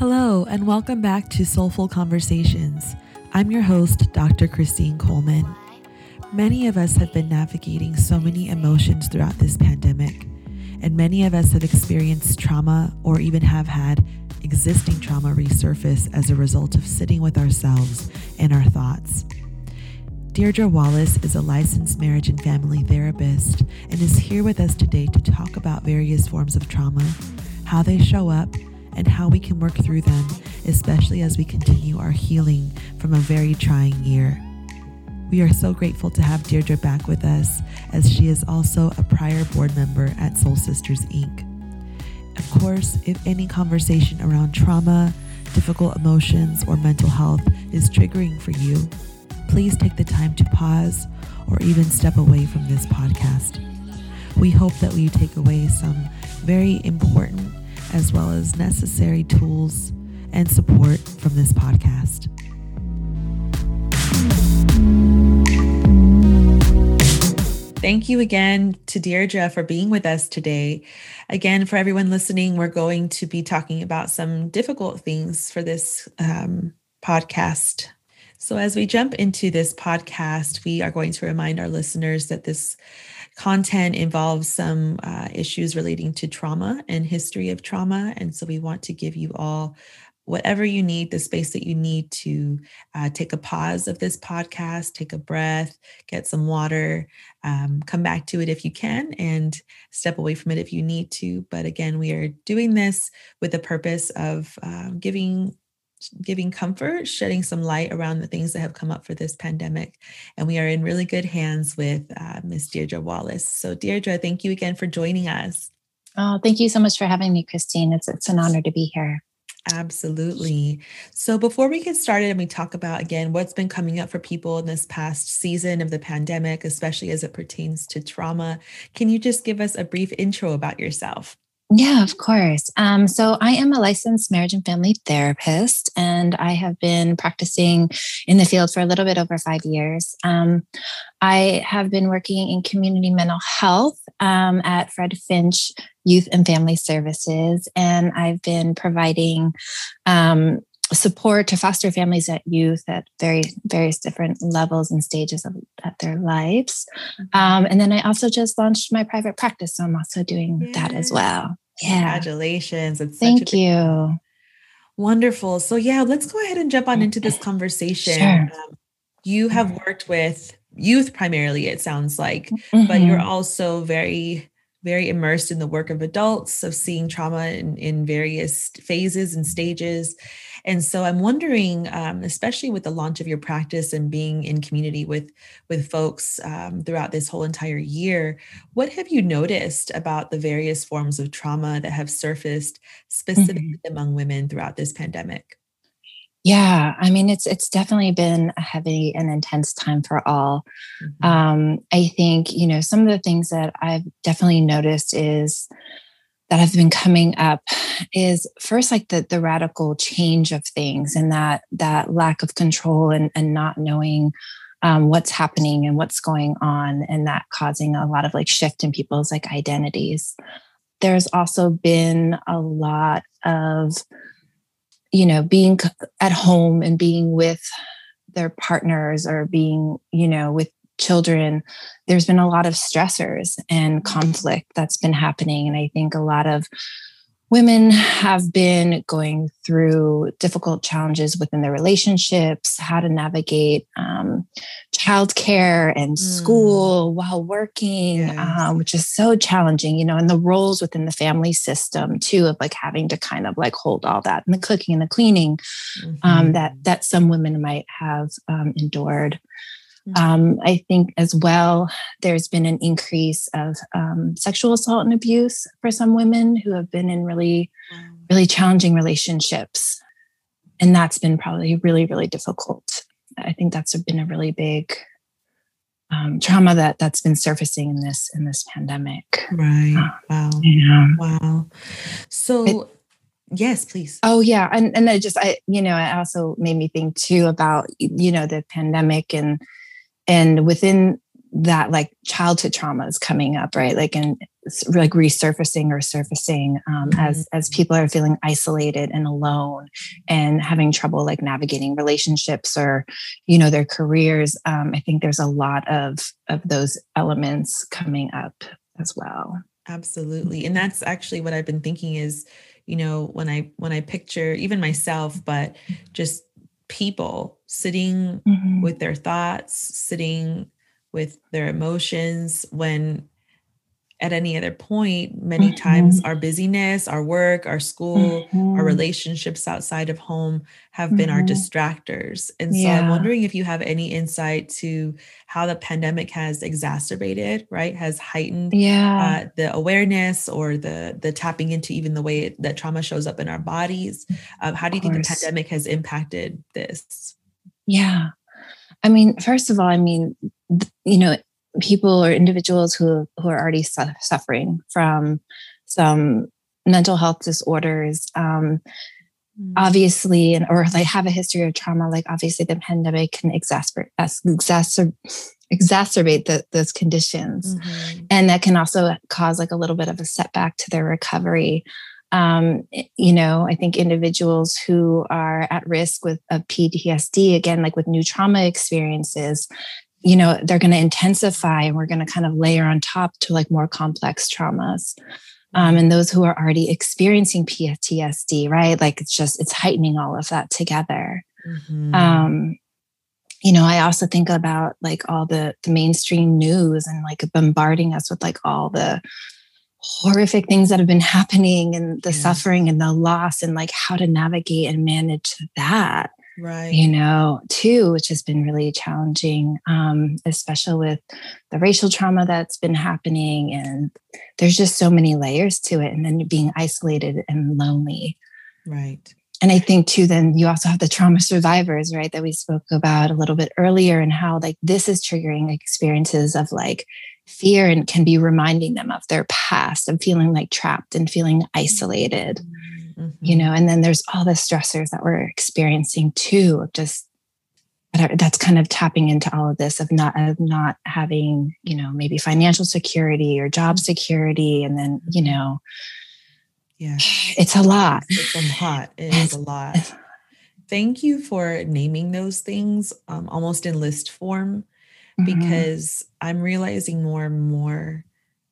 Hello, and welcome back to Soulful Conversations. I'm your host, Dr. Christine Coleman. Many of us have been navigating so many emotions throughout this pandemic, and many of us have experienced trauma or even have had existing trauma resurface as a result of sitting with ourselves and our thoughts. Deirdre Wallace is a licensed marriage and family therapist and is here with us today to talk about various forms of trauma, how they show up, and how we can work through them, especially as we continue our healing from a very trying year. We are so grateful to have Deirdre back with us, as she is also a prior board member at Soul Sisters Inc. Of course, if any conversation around trauma, difficult emotions, or mental health is triggering for you, please take the time to pause or even step away from this podcast. We hope that you take away some very important as well as necessary tools and support from this podcast. Thank you again to Deirdre for being with us today. Again, for everyone listening, we're going to be talking about some difficult things for this um, podcast so, as we jump into this podcast, we are going to remind our listeners that this content involves some uh, issues relating to trauma and history of trauma. And so, we want to give you all whatever you need, the space that you need to uh, take a pause of this podcast, take a breath, get some water, um, come back to it if you can, and step away from it if you need to. But again, we are doing this with the purpose of um, giving giving comfort, shedding some light around the things that have come up for this pandemic. And we are in really good hands with uh, Ms. Deirdre Wallace. So, Deirdre, thank you again for joining us. Oh, thank you so much for having me, Christine. It's, it's an honor to be here. Absolutely. So, before we get started and we talk about again what's been coming up for people in this past season of the pandemic, especially as it pertains to trauma, can you just give us a brief intro about yourself? Yeah, of course. Um, so I am a licensed marriage and family therapist, and I have been practicing in the field for a little bit over five years. Um, I have been working in community mental health um, at Fred Finch Youth and Family Services, and I've been providing um, support to foster families at youth at very various different levels and stages of at their lives. Mm-hmm. Um, and then I also just launched my private practice, so I'm also doing Yay. that as well. Yeah. Congratulations. It's Thank you. Wonderful. So yeah, let's go ahead and jump on into this conversation. Sure. Um, you have worked with youth primarily, it sounds like, mm-hmm. but you're mm-hmm. also very very immersed in the work of adults of seeing trauma in, in various phases and stages and so I'm wondering, um, especially with the launch of your practice and being in community with with folks um, throughout this whole entire year, what have you noticed about the various forms of trauma that have surfaced specifically mm-hmm. among women throughout this pandemic? Yeah, I mean it's it's definitely been a heavy and intense time for all. Mm-hmm. Um, I think you know some of the things that I've definitely noticed is that have been coming up is first like the the radical change of things and that that lack of control and, and not knowing um, what's happening and what's going on and that causing a lot of like shift in people's like identities. There's also been a lot of you know being at home and being with their partners or being you know with children, there's been a lot of stressors and conflict that's been happening. And I think a lot of women have been going through difficult challenges within their relationships, how to navigate um, childcare and mm. school while working, yes. um, which is so challenging, you know, and the roles within the family system too, of like having to kind of like hold all that and the cooking and the cleaning mm-hmm. um, that that some women might have um, endured. Mm-hmm. Um, I think as well, there's been an increase of um, sexual assault and abuse for some women who have been in really, really challenging relationships. And that's been probably really, really difficult. I think that's been a really big um, trauma that that's been surfacing in this in this pandemic. Right. Uh, wow. Yeah. Wow. So. It, yes please oh yeah and and i just i you know it also made me think too about you know the pandemic and and within that like childhood trauma is coming up, right? Like and like resurfacing or surfacing um, mm-hmm. as as people are feeling isolated and alone and having trouble like navigating relationships or you know their careers. Um, I think there's a lot of of those elements coming up as well. Absolutely, and that's actually what I've been thinking is, you know, when I when I picture even myself, but just people sitting mm-hmm. with their thoughts, sitting with their emotions when at any other point many mm-hmm. times our busyness our work our school mm-hmm. our relationships outside of home have been our mm-hmm. distractors and so yeah. i'm wondering if you have any insight to how the pandemic has exacerbated right has heightened yeah. uh, the awareness or the the tapping into even the way that trauma shows up in our bodies um, how do you think the pandemic has impacted this yeah i mean first of all i mean you know people or individuals who who are already su- suffering from some mental health disorders um, mm. obviously and or they have a history of trauma like obviously the pandemic can exacerbate exacerbate exacerbate the, those conditions mm-hmm. and that can also cause like a little bit of a setback to their recovery um, you know i think individuals who are at risk with a ptsd again like with new trauma experiences you know they're going to intensify and we're going to kind of layer on top to like more complex traumas um, and those who are already experiencing ptsd right? Like it's just it's heightening all of that together. Mm-hmm. um, you know i also think about like all the the mainstream news and like bombarding us with like all the horrific things that have been happening and the suffering and the loss and like how to navigate and manage that right. you know too which has been really challenging um, especially with the racial trauma that's been happening and there's just so many layers to it and then being isolated and lonely. Right. And i think too then you also have the trauma survivors right that we spoke about a little bit earlier and how like this is triggering experiences of like fear and can be reminding them of their past and feeling like trapped and feeling isolated. Mm-hmm mm-hmm. you know and then there's all the stressors that we're experiencing too Of just that's kind of tapping into all of this of not of not having you know maybe financial security or job mm-hmm. security and then you mm-hmm. know yeah it's a lot it's a lot it is a lot thank you for naming those things um, almost in list form mm-hmm. because i'm realizing more and more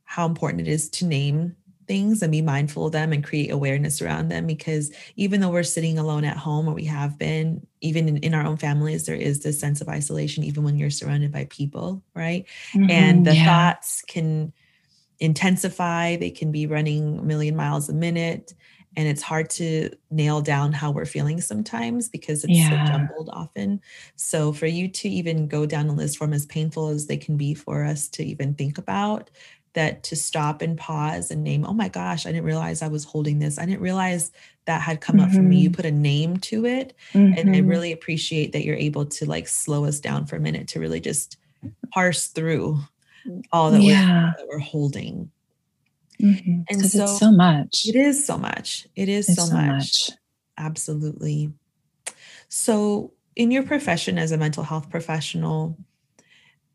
how important it is to name things and be mindful of them and create awareness around them because even though we're sitting alone at home or we have been even in, in our own families there is this sense of isolation even when you're surrounded by people right mm-hmm, and the yeah. thoughts can intensify they can be running a million miles a minute and it's hard to nail down how we're feeling sometimes because it's yeah. so jumbled often so for you to even go down a list form as painful as they can be for us to even think about that to stop and pause and name, oh my gosh, I didn't realize I was holding this. I didn't realize that had come mm-hmm. up for me. You mm-hmm. put a name to it. Mm-hmm. And I mm-hmm. really appreciate that you're able to like slow us down for a minute to really just parse through all that, yeah. we're, that we're holding. Mm-hmm. And so, it's so much. It is so much. It is so, so much. much. Absolutely. So, in your profession as a mental health professional,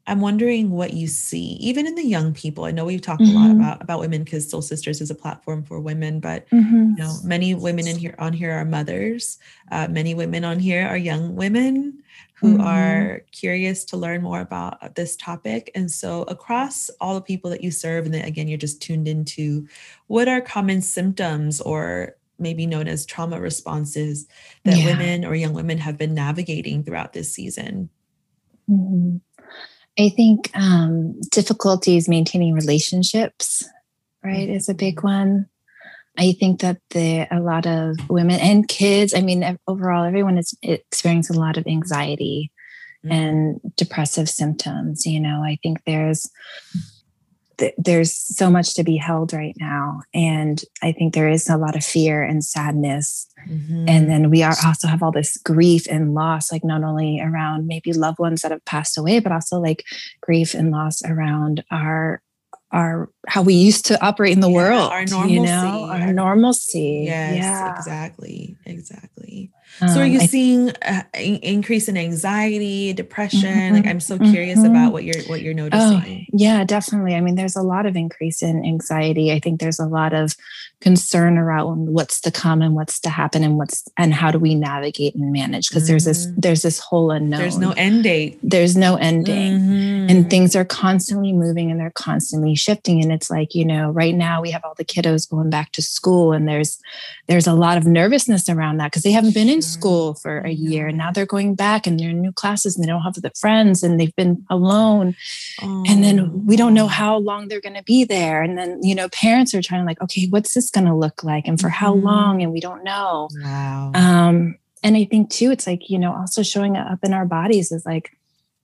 I'm wondering what you see, even in the young people. I know we've talked mm-hmm. a lot mm-hmm. about about women because Soul Sisters is a platform for women, but mm-hmm. you know, many women in here on here are mothers. Uh, many women on here are young women who mm-hmm. are curious to learn more about this topic. And so, across all the people that you serve, and then again, you're just tuned into what are common symptoms or maybe known as trauma responses that yeah. women or young women have been navigating throughout this season. I think um, difficulties maintaining relationships, right, is a big mm-hmm. one. I think that the a lot of women and kids, I mean, overall, everyone is experiencing a lot of anxiety mm-hmm. and depressive symptoms. You know, I think there's there's so much to be held right now and i think there is a lot of fear and sadness mm-hmm. and then we are also have all this grief and loss like not only around maybe loved ones that have passed away but also like grief and loss around our our how we used to operate in the Yeah, world our you normalcy, know our our- normalcy Yes, yeah exactly, exactly. So are Um, you I- seeing an increase in anxiety, depression? Like Mhm, I'm so curious mhm. about what you're what you're Oh, noticing. yeah, definitely. I mean, there's a lot of increase in anxiety. I think there's a lot of concern around what's to come and what's to happen and what's and how do we navigate and manage because there's this there's this whole unknown. There's no end date. there's no ending. And things are constantly moving and they're constantly shifting. And it's like, you know, right now we have all the kiddos going back to school and there's there's a lot of nervousness around that because they haven't been in. School for a year. And now they're going back and they're in new classes and they don't have the friends and they've been alone and Oh. then we don't know how long they're going to be there and then you know parents are trying to like okay what's this going to look like and for how Mhm. long and we don't know Wow. um and i think too it's like you know also showing up in our bodies is like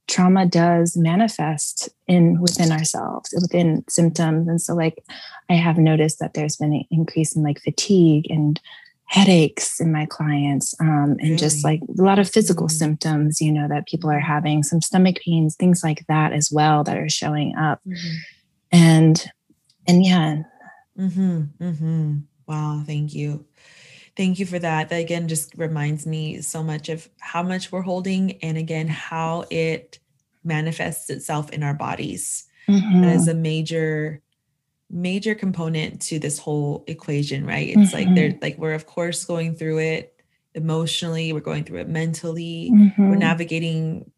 trauma does manifest in within ourselves within symptoms and so like i have noticed that there's been an increase in like fatigue and headaches in my clients um, and just like a lot of physical Mm. symptoms you know that people are having some stomach pains things like that as well that are showing up Mhm. and and yeah Mm-hmm. Mm-hmm. Wow. Thank you. Thank you for that. That again just reminds me so much of how much we're holding and again how it manifests itself in our bodies. That is Mhm. a major, major component to this whole equation, right? It's like they're like we're of course going through it emotionally, we're going through it mentally, we're Mhm. navigating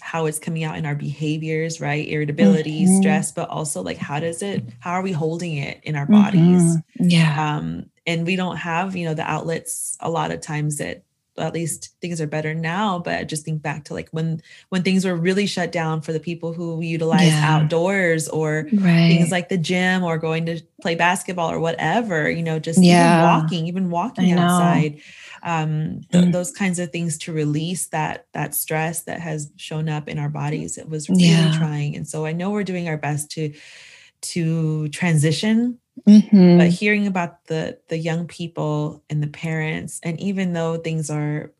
how it's coming out in our behaviors, right? Irritability, Mhm. stress, but also like how does it, how are we holding it in our bodies? Mhm. yeah Um, and we don't have, you know, the outlets a lot of times that at least things are better now. But I just think back to like when when things were really shut down for the people who utilize Yeah. outdoors or right things like the gym or going to play basketball or whatever, you know, just Yeah. even walking, even walking I outside. Um, th- Mm. those kinds of things to release that that stress that has shown up in our bodies. It was really Yeah. trying. And so I know we're doing our best to to transition Mhm. but hearing about the the young people and the parents and even though things are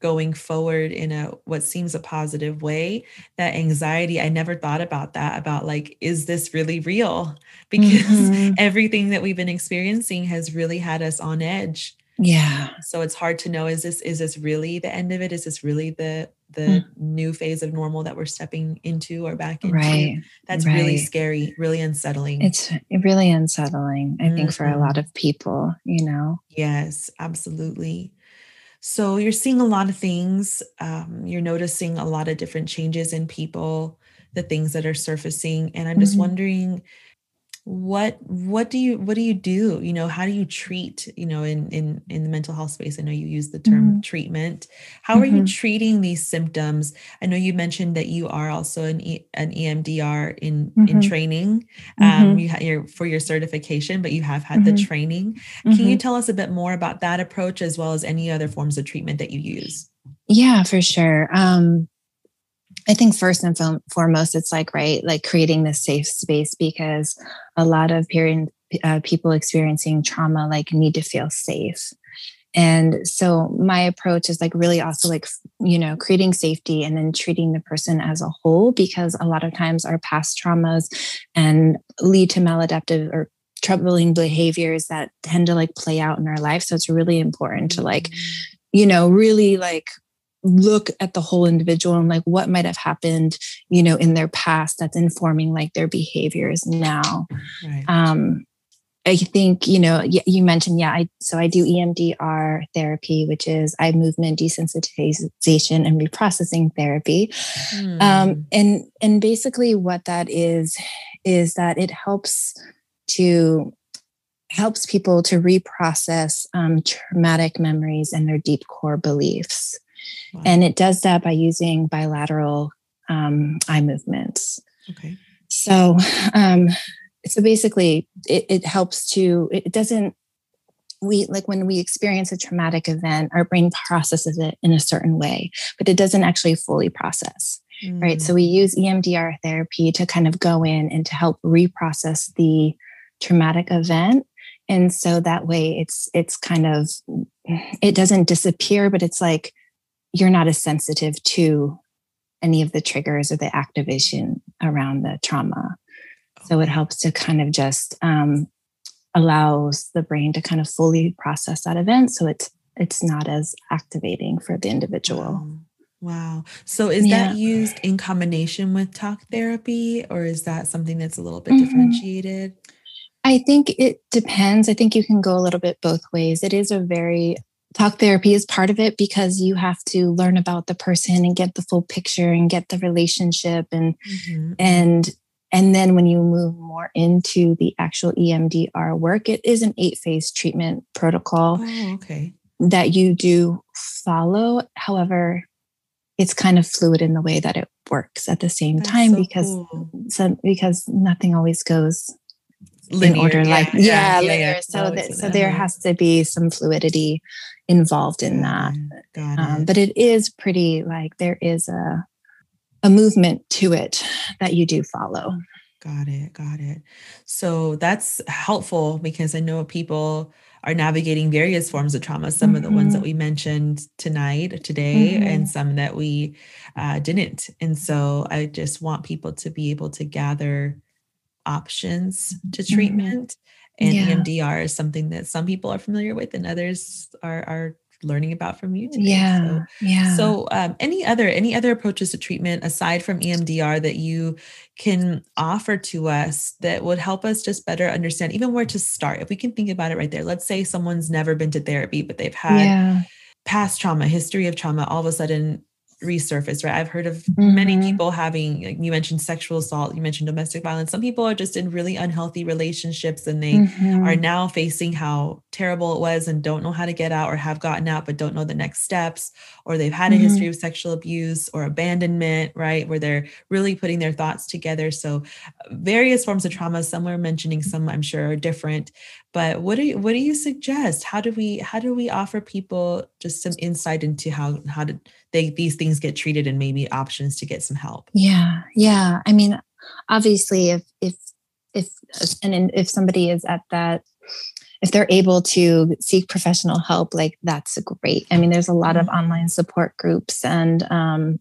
going forward in a what seems a positive way that anxiety i never thought about that about like is this really real because Mhm. everything that we've been experiencing has really had us on edge yeah so it's hard to know is this is this really the end of it is this really the the new phase of normal that we're stepping into or back into right that's really scary really unsettling it's really unsettling i think for a lot Mhm. of people you know Yes, absolutely. So you're seeing a lot of things. Um, you're noticing a lot of different changes in people, the things that are surfacing, and I'm just Mhm. wondering what what do you what do you do you know how do you treat you know in in in the mental health space i know you use the term treatment how are you Mhm. treating these symptoms i know you mentioned that you are also an e, an emdr in in Mhm. training um Mhm. you had your for your certification but you have had the Mhm. training can you tell us a bit more about that approach as well as any other forms of treatment that you use? Yeah, for sure. Um, I think first and foremost, it's like, right, like creating this safe space because a lot of period, uh, people experiencing trauma like need to feel safe. And so my approach is like really also like, you know, creating safety and then treating the person as a whole because a lot of times our past traumas and lead to maladaptive or troubling behaviors that tend to like play out in our life. So it's really important to like you know, really like look at the whole individual and like what might have happened, you know, in their past that's informing like their behaviors now. right. Um, I think, you know, you mentioned, yeah, I, so I do EMDR therapy, which is eye movement desensitization and reprocessing therapy. Hmm. Um, and, and basically what that is, is that it helps to helps people to reprocess um, traumatic memories and their deep core beliefs. Wow. And it does that by using bilateral um, eye movements. okay. So, um, so basically, it, it helps to. It doesn't. We like when we experience a traumatic event, our brain processes it in a certain way, but it doesn't actually fully process right? Mm. So we use E EMDR therapy to kind of go in and to help reprocess the traumatic event. And so that way it's it's kind of it doesn't disappear, but it's like you're not as sensitive to any of the triggers or the activation around the trauma. So it helps to kind of just um, allows the brain to kind of fully process that event. So it's it's not as activating for the individual. Wow. Wow. So is yeah. that used in combination with talk therapy or is that something that's a little bit mm-hmm. differentiated? I think it depends. I think you can go a little bit both ways. It is a very talk therapy is part of it because you have to learn about the person and get the full picture and get the relationship and mm-hmm. and and then when you move more into the actual EMDR work, it is an eight phase treatment protocol. Oh, okay. That you do follow. However, it's kind of fluid in the way that it works at the same That's time so because cool. so, because nothing always goes linear, in order yeah, like yeah, yeah, yeah linear. so that, so there has to be some fluidity involved in that um, but it is pretty like there is a a movement to it that you do follow got it got it so that's helpful because i know people are navigating various forms of trauma some mm-hmm. of the ones that mm-hmm. we mentioned tonight today mm-hmm. and some that we uh, didn't and so i just want people to be able to gather options to mm-hmm. treatment and yeah. emdr is something that some people are familiar with and others are are learning about from you today. Yeah. So, yeah. So um, any other any other approaches to treatment aside from EMDR that you can offer to us that would help us just better understand even where to start? If we can think about it right there. Let's say someone's never been to therapy, but they've had yeah. past trauma, history of trauma, all of a sudden resurface, right? I've heard of mm-hmm. many people having, like you mentioned sexual assault, you mentioned domestic violence. Some people are just in really unhealthy relationships and they mm-hmm. are now facing how terrible it was and don't know how to get out or have gotten out, but don't know the next steps, or they've had a mm-hmm. history of sexual abuse or abandonment, right? Where they're really putting their thoughts together. So, various forms of trauma, some are mentioning, some I'm sure are different. But what do you what do you suggest? How do we how do we offer people just some insight into how how to they these things get treated and maybe options to get some help? Yeah, yeah. I mean, obviously, if if if and if somebody is at that if they're able to seek professional help like that's great i mean there's a lot of mm-hmm. online support groups and um,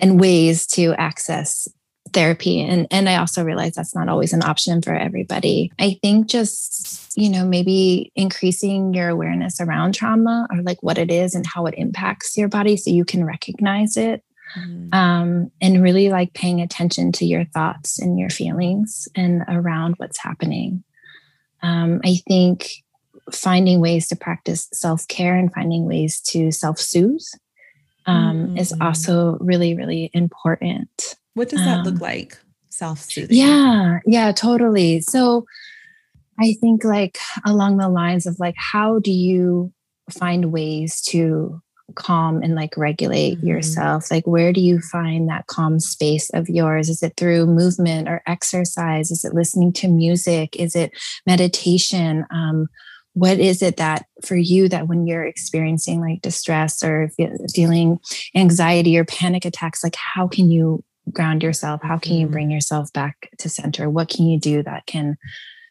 and ways to access therapy and and I also realize that's not always an option for everybody. I think just you know maybe increasing your awareness around trauma or like what it is and how it impacts your body so you can recognize it mm-hmm. um, and really like paying attention to your thoughts and your feelings and around what's happening. Um, I think finding ways to practice self-care and finding ways to self-soothe um, mm-hmm. is also really really important what does that um, look like? Self soothing. Yeah, yeah, totally. So I think like along the lines of like, how do you find ways to calm and like regulate mm-hmm. yourself? Like, where do you find that calm space of yours? Is it through movement or exercise? Is it listening to music? Is it meditation? Um, what is it that for you that when you're experiencing like distress or feeling anxiety or panic attacks, like how can you ground yourself? How can you mm-hmm. bring yourself back to center? What can you do that can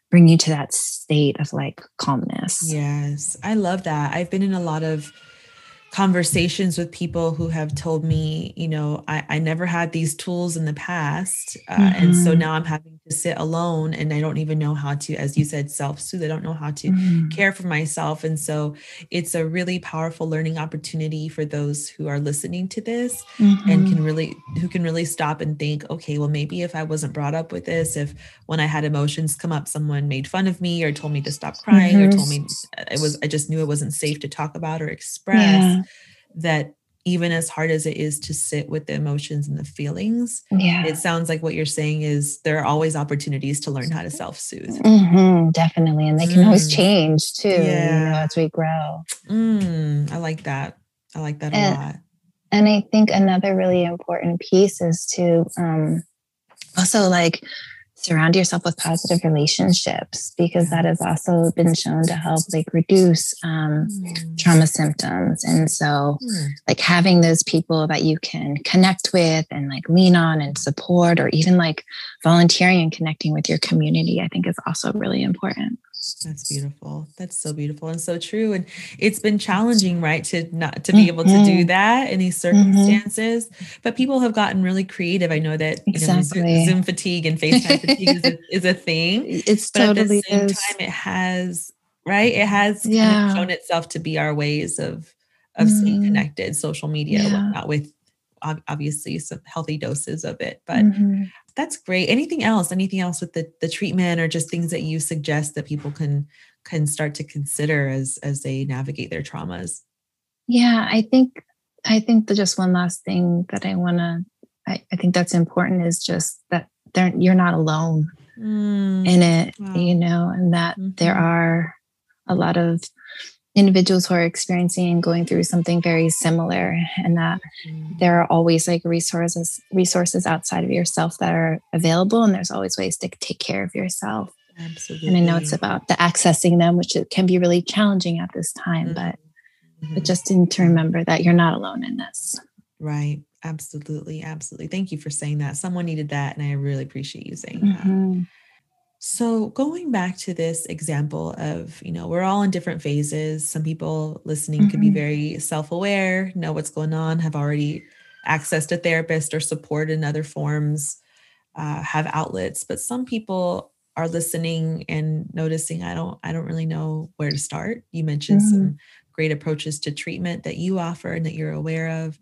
bring you to that state of like calmness? Yes, I love that. I've been in a lot of conversations with people who have told me, you know, I, I never had these tools in the past. Uh, mm-hmm. And so mm-hmm. now I'm having to sit alone and I don't even know how to, as you said, self soothe. I don't know how to mm-hmm. care for myself. And so it's a really powerful learning opportunity for those who are listening to this mm-hmm. and can really, who can really stop and think, okay, well, maybe if I wasn't brought up with this, if when I had emotions come up, someone made fun of me or told me to stop crying or told me it was, I just knew it wasn't safe to talk about or express. Yeah that even as hard as it is to sit with the emotions and the feelings, yeah. it sounds like what you're saying is there are always opportunities to learn how to self soothe. Mm-hmm, definitely. And they can mm. always change too yeah. you know, as we grow. Mm, I like that. I like that and, a lot. And I think another really important piece is to um, also like surround yourself with positive relationships because that has also been shown to help like reduce um, mm. trauma symptoms and so mm. like having those people that you can connect with and like lean on and support or even like volunteering and connecting with your community i think is also really important That's beautiful. That's so beautiful and so true. And it's been challenging, right, to not to be able to do mm-hmm. that in these mm-hmm. circumstances. Mm-hmm. But people have gotten really creative. I know that exactly. you know, Zoom, fatigue and FaceTime fatigue is, a, is a thing. It's but totally at the same is. time, it has right. It has yeah. shown itself to be our ways of of mm-hmm. staying connected, social media, yeah. whatnot, with obviously some healthy doses of it. But mm-hmm. That's great. Anything else? Anything else with the the treatment or just things that you suggest that people can can start to consider as as they navigate their traumas? Yeah, I think I think the just one last thing that I want to I, I, think that's important is just that they're, you're not alone mm. in it, wow. you know, and that mm-hmm. there are a lot of individuals who are experiencing and going through something very similar and that mm-hmm. there are always like resources resources outside of yourself that are available and there's always ways to take care of yourself absolutely and i know it's about the accessing them which can be really challenging at this time mm-hmm. but mm-hmm. but just to remember that you're not alone in this right absolutely absolutely thank you for saying that someone needed that and i really appreciate you saying that mm-hmm. So, going back to this example of, you know, we're all in different phases. Some people listening mm-hmm. could be mm-hmm. very self aware, know what's going on, have already accessed a therapist or support in other forms, uh, have outlets. But some people are listening and noticing, I don't, I don't really know where to start. You mentioned mm-hmm. some great approaches to treatment that you offer and that you're aware of.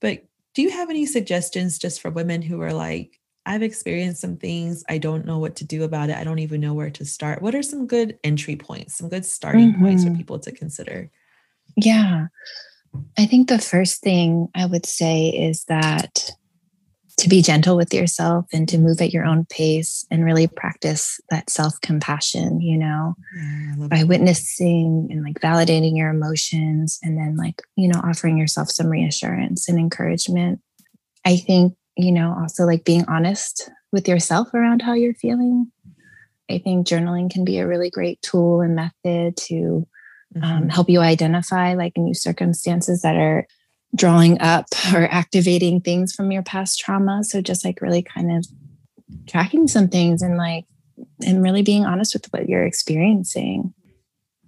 But do you have any suggestions just for women who are like, I've experienced some things. I don't know what to do about it. I don't even know where to start. What are some good entry points, some good starting mm-hmm. points for mm-hmm. people to consider? Yeah. I think the first thing I would say is that to be gentle with yourself and to move at your own pace and really practice that self compassion, you know, yeah, by that. witnessing and like validating your emotions and then like, you know, offering yourself some reassurance and encouragement. I think you know, also like being honest with yourself around how you're feeling. I think journaling can be a really great tool and method to um, mm-hmm. help you identify like new circumstances that are drawing up or activating things from your past trauma. So just like really kind of tracking some things and like, and really being honest with what you're experiencing.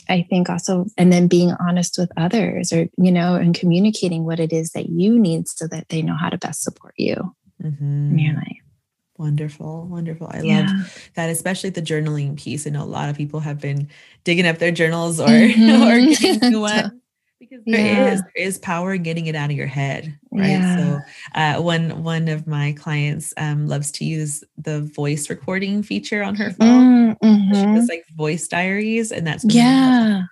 I think also, and then being honest with others or, you know, and communicating what it is that you need so that they know how to best support you mm-hmm. in your life. Wonderful, wonderful. I yeah. love that, especially the journaling piece. I know a lot of people have been digging up their journals or mm-hmm. or getting one because there yeah. is there is power in getting it out of your head, right? Yeah. So, uh, one one of my clients um, loves to use the voice recording feature on her phone. Mm-hmm. She does like voice diaries, and that's yeah.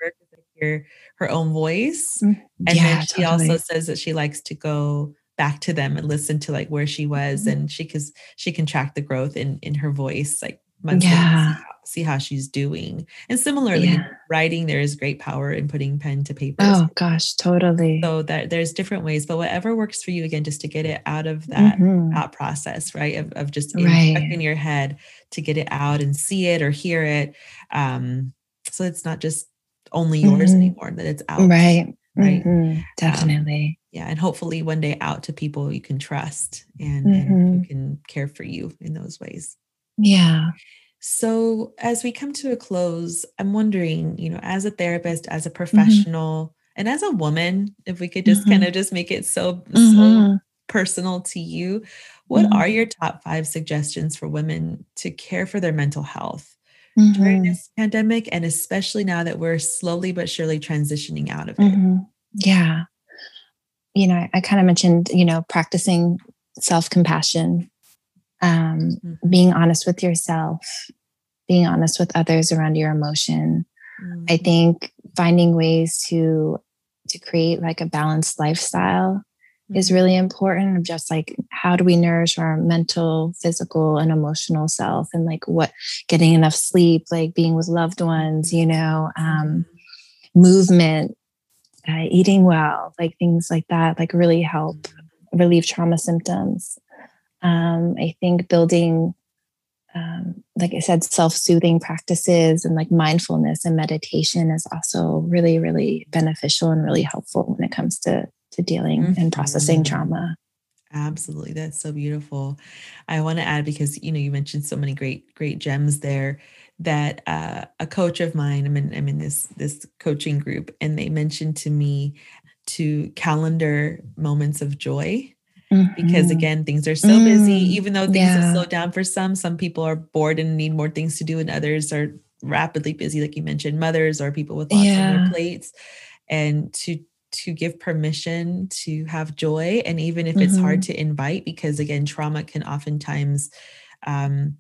Hear her own voice, mm, and yeah, then she totally. also says that she likes to go back to them and listen to like where she was mm-hmm. and she cause she can track the growth in in her voice like months yeah. see, how, see how she's doing and similarly yeah. writing there is great power in putting pen to paper oh gosh totally so that there's different ways but whatever works for you again just to get it out of that mm-hmm. thought process right of, of just in, right. in your head to get it out and see it or hear it um so it's not just only yours mm-hmm. anymore that it's out right right mm-hmm. Um, definitely um, yeah and hopefully one day out to people you can trust and, mm-hmm. and who mm-hmm. can care for you in those ways yeah so as we come to a close i'm wondering you know as a therapist as a mm-hmm. professional mm-hmm. and as a woman if we could just mm-hmm. kind of just make it so so mm-hmm. personal to you what are your top five suggestions for women to care for their mental health during this pandemic and especially now that we're slowly but surely transitioning out of it yeah you know, I kind of mentioned, you know, practicing self compassion, um, mm-hmm. being honest with yourself, being honest with others around your emotion. Mm-hmm. I think finding ways to to create like a balanced lifestyle mm-hmm. is really important. Of just like how do we nourish our mental, physical, and emotional self, and like what getting enough sleep, like being with loved ones, you know, um, mm-hmm. movement, uh, eating well, like things like that, like really help relieve trauma symptoms. Um, I think building, um, like I said, self soothing practices and like mindfulness and meditation is also really, really beneficial and really helpful when it comes to to dealing mm-hmm. and processing mm-hmm. trauma. Absolutely. That's so beautiful. I want to add because you know you mentioned so many great great gems there that uh, a coach of mine, I'm in, I'm in this this coaching group, and they mentioned to me to calendar moments of joy because mm-hmm. again things are so mm, busy even though things yeah. have slowed down for some some people are bored and need more things to do and others are rapidly busy like you mentioned mothers or people with lots yeah. on their plates and to to give permission to have joy and even if mm-hmm. it's hard mm-hmm. to invite because again trauma can oftentimes um,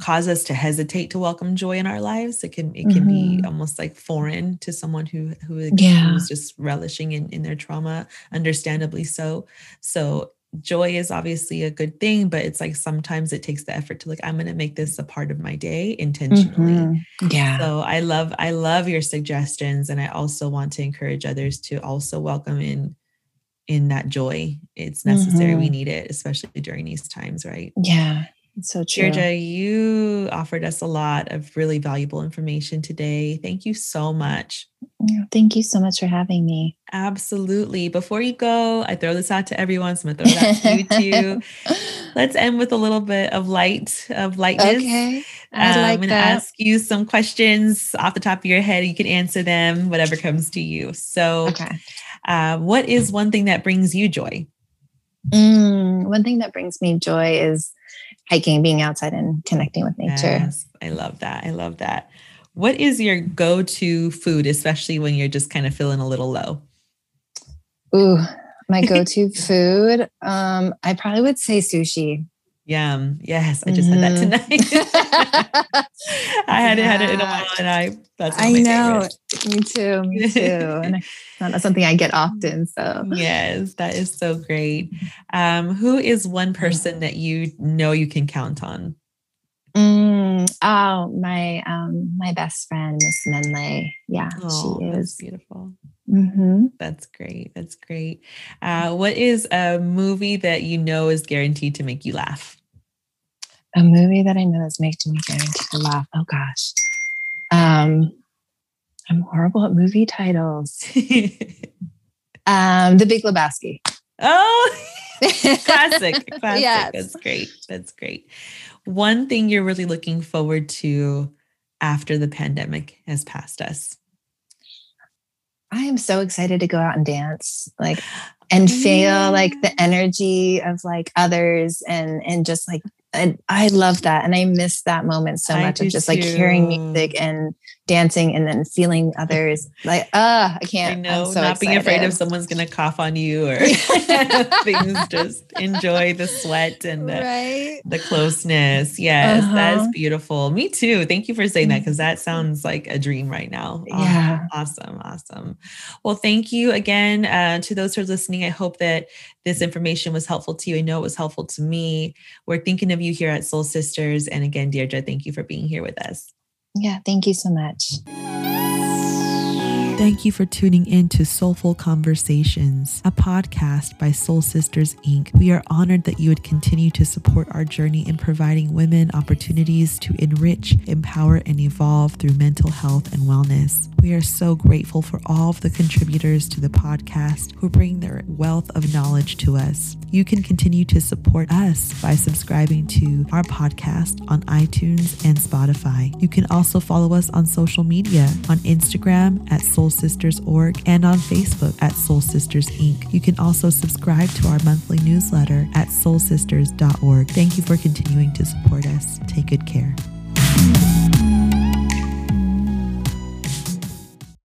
cause us to hesitate to welcome joy in our lives it can it can mm-hmm. be almost like foreign to someone who who yeah. who's just relishing in, in their trauma understandably so so joy is obviously a good thing but it's like sometimes it takes the effort to like i'm going to make this a part of my day intentionally mm-hmm. yeah so i love i love your suggestions and i also want to encourage others to also welcome in in that joy it's necessary mm-hmm. we need it especially during these times right yeah so true. Deirdre, you offered us a lot of really valuable information today. Thank you so much. Thank you so much for having me. Absolutely. Before you go, I throw this out to everyone, so I'm gonna throw it out to you too. Let's end with a little bit of light, of lightness. Okay. I um, like I'm gonna that. ask you some questions off the top of your head. You can answer them, whatever comes to you. So, okay. Uh, what is one thing that brings you joy? Mm, one thing that brings me joy is hiking, being outside and connecting with nature. Yes, I love that. I love that. What is your go to food, especially when you're just kind of feeling a little low? Ooh, my go to food. Um, I probably would say sushi. Yum. Yes, I just mm-hmm. had that mm-hmm. tonight. I hadn't yeah. had it in a while and I that's I know. Me too. Me too. and not something I get often. So yes, that is so great. Um, who is one person that you know you can count on? Mm, oh, my um my best friend, Miss Menley. Yeah, oh, she is beautiful. Mm-hmm. That's great. That's great. Uh, what is a movie that you know is guaranteed to make you laugh? A movie that I know is making me guaranteed to laugh. Oh gosh. Um, I'm horrible at movie titles. um, The Big Lebowski. Oh, classic, classic. Yes. That's great. That's great. One thing you're really looking forward to after the pandemic has passed us. I am so excited to go out and dance, like, and feel like the energy of like others, and and just like and I love that. And I miss that moment so much of just too. like hearing music and dancing and then feeling others like, ah, uh, I can't. I know, so not excited. being afraid of someone's going to cough on you or things. Just enjoy the sweat and the, right? the closeness. Yes, uh-huh. that is uh-huh. beautiful. Me too. Thank you for saying that because that mm-hmm. sounds like a dream right now. Yeah. awesome. Awesome. Well, thank you again uh, to those who are listening. I hope that this information was helpful to you. I know it was helpful to me. We're thinking of you here at Soul Sisters. And again, Deirdre, thank you for being here with us. Yeah, thank you so much. Thank you for tuning in to Soulful Conversations, a podcast by Soul Sisters Inc. We are honored that you would continue to support our journey in providing women opportunities to enrich, empower, and evolve through mental health and wellness. We are so grateful for all of the contributors to the podcast who bring their wealth of knowledge to us. You can continue to support us by subscribing to our podcast on iTunes and Spotify. You can also follow us on social media on Instagram at Soul Soul Sisters Org and on Facebook at Soul Sisters Inc. You can also subscribe to our monthly newsletter at soulsisters.org. Thank you for continuing to support us. Take good care.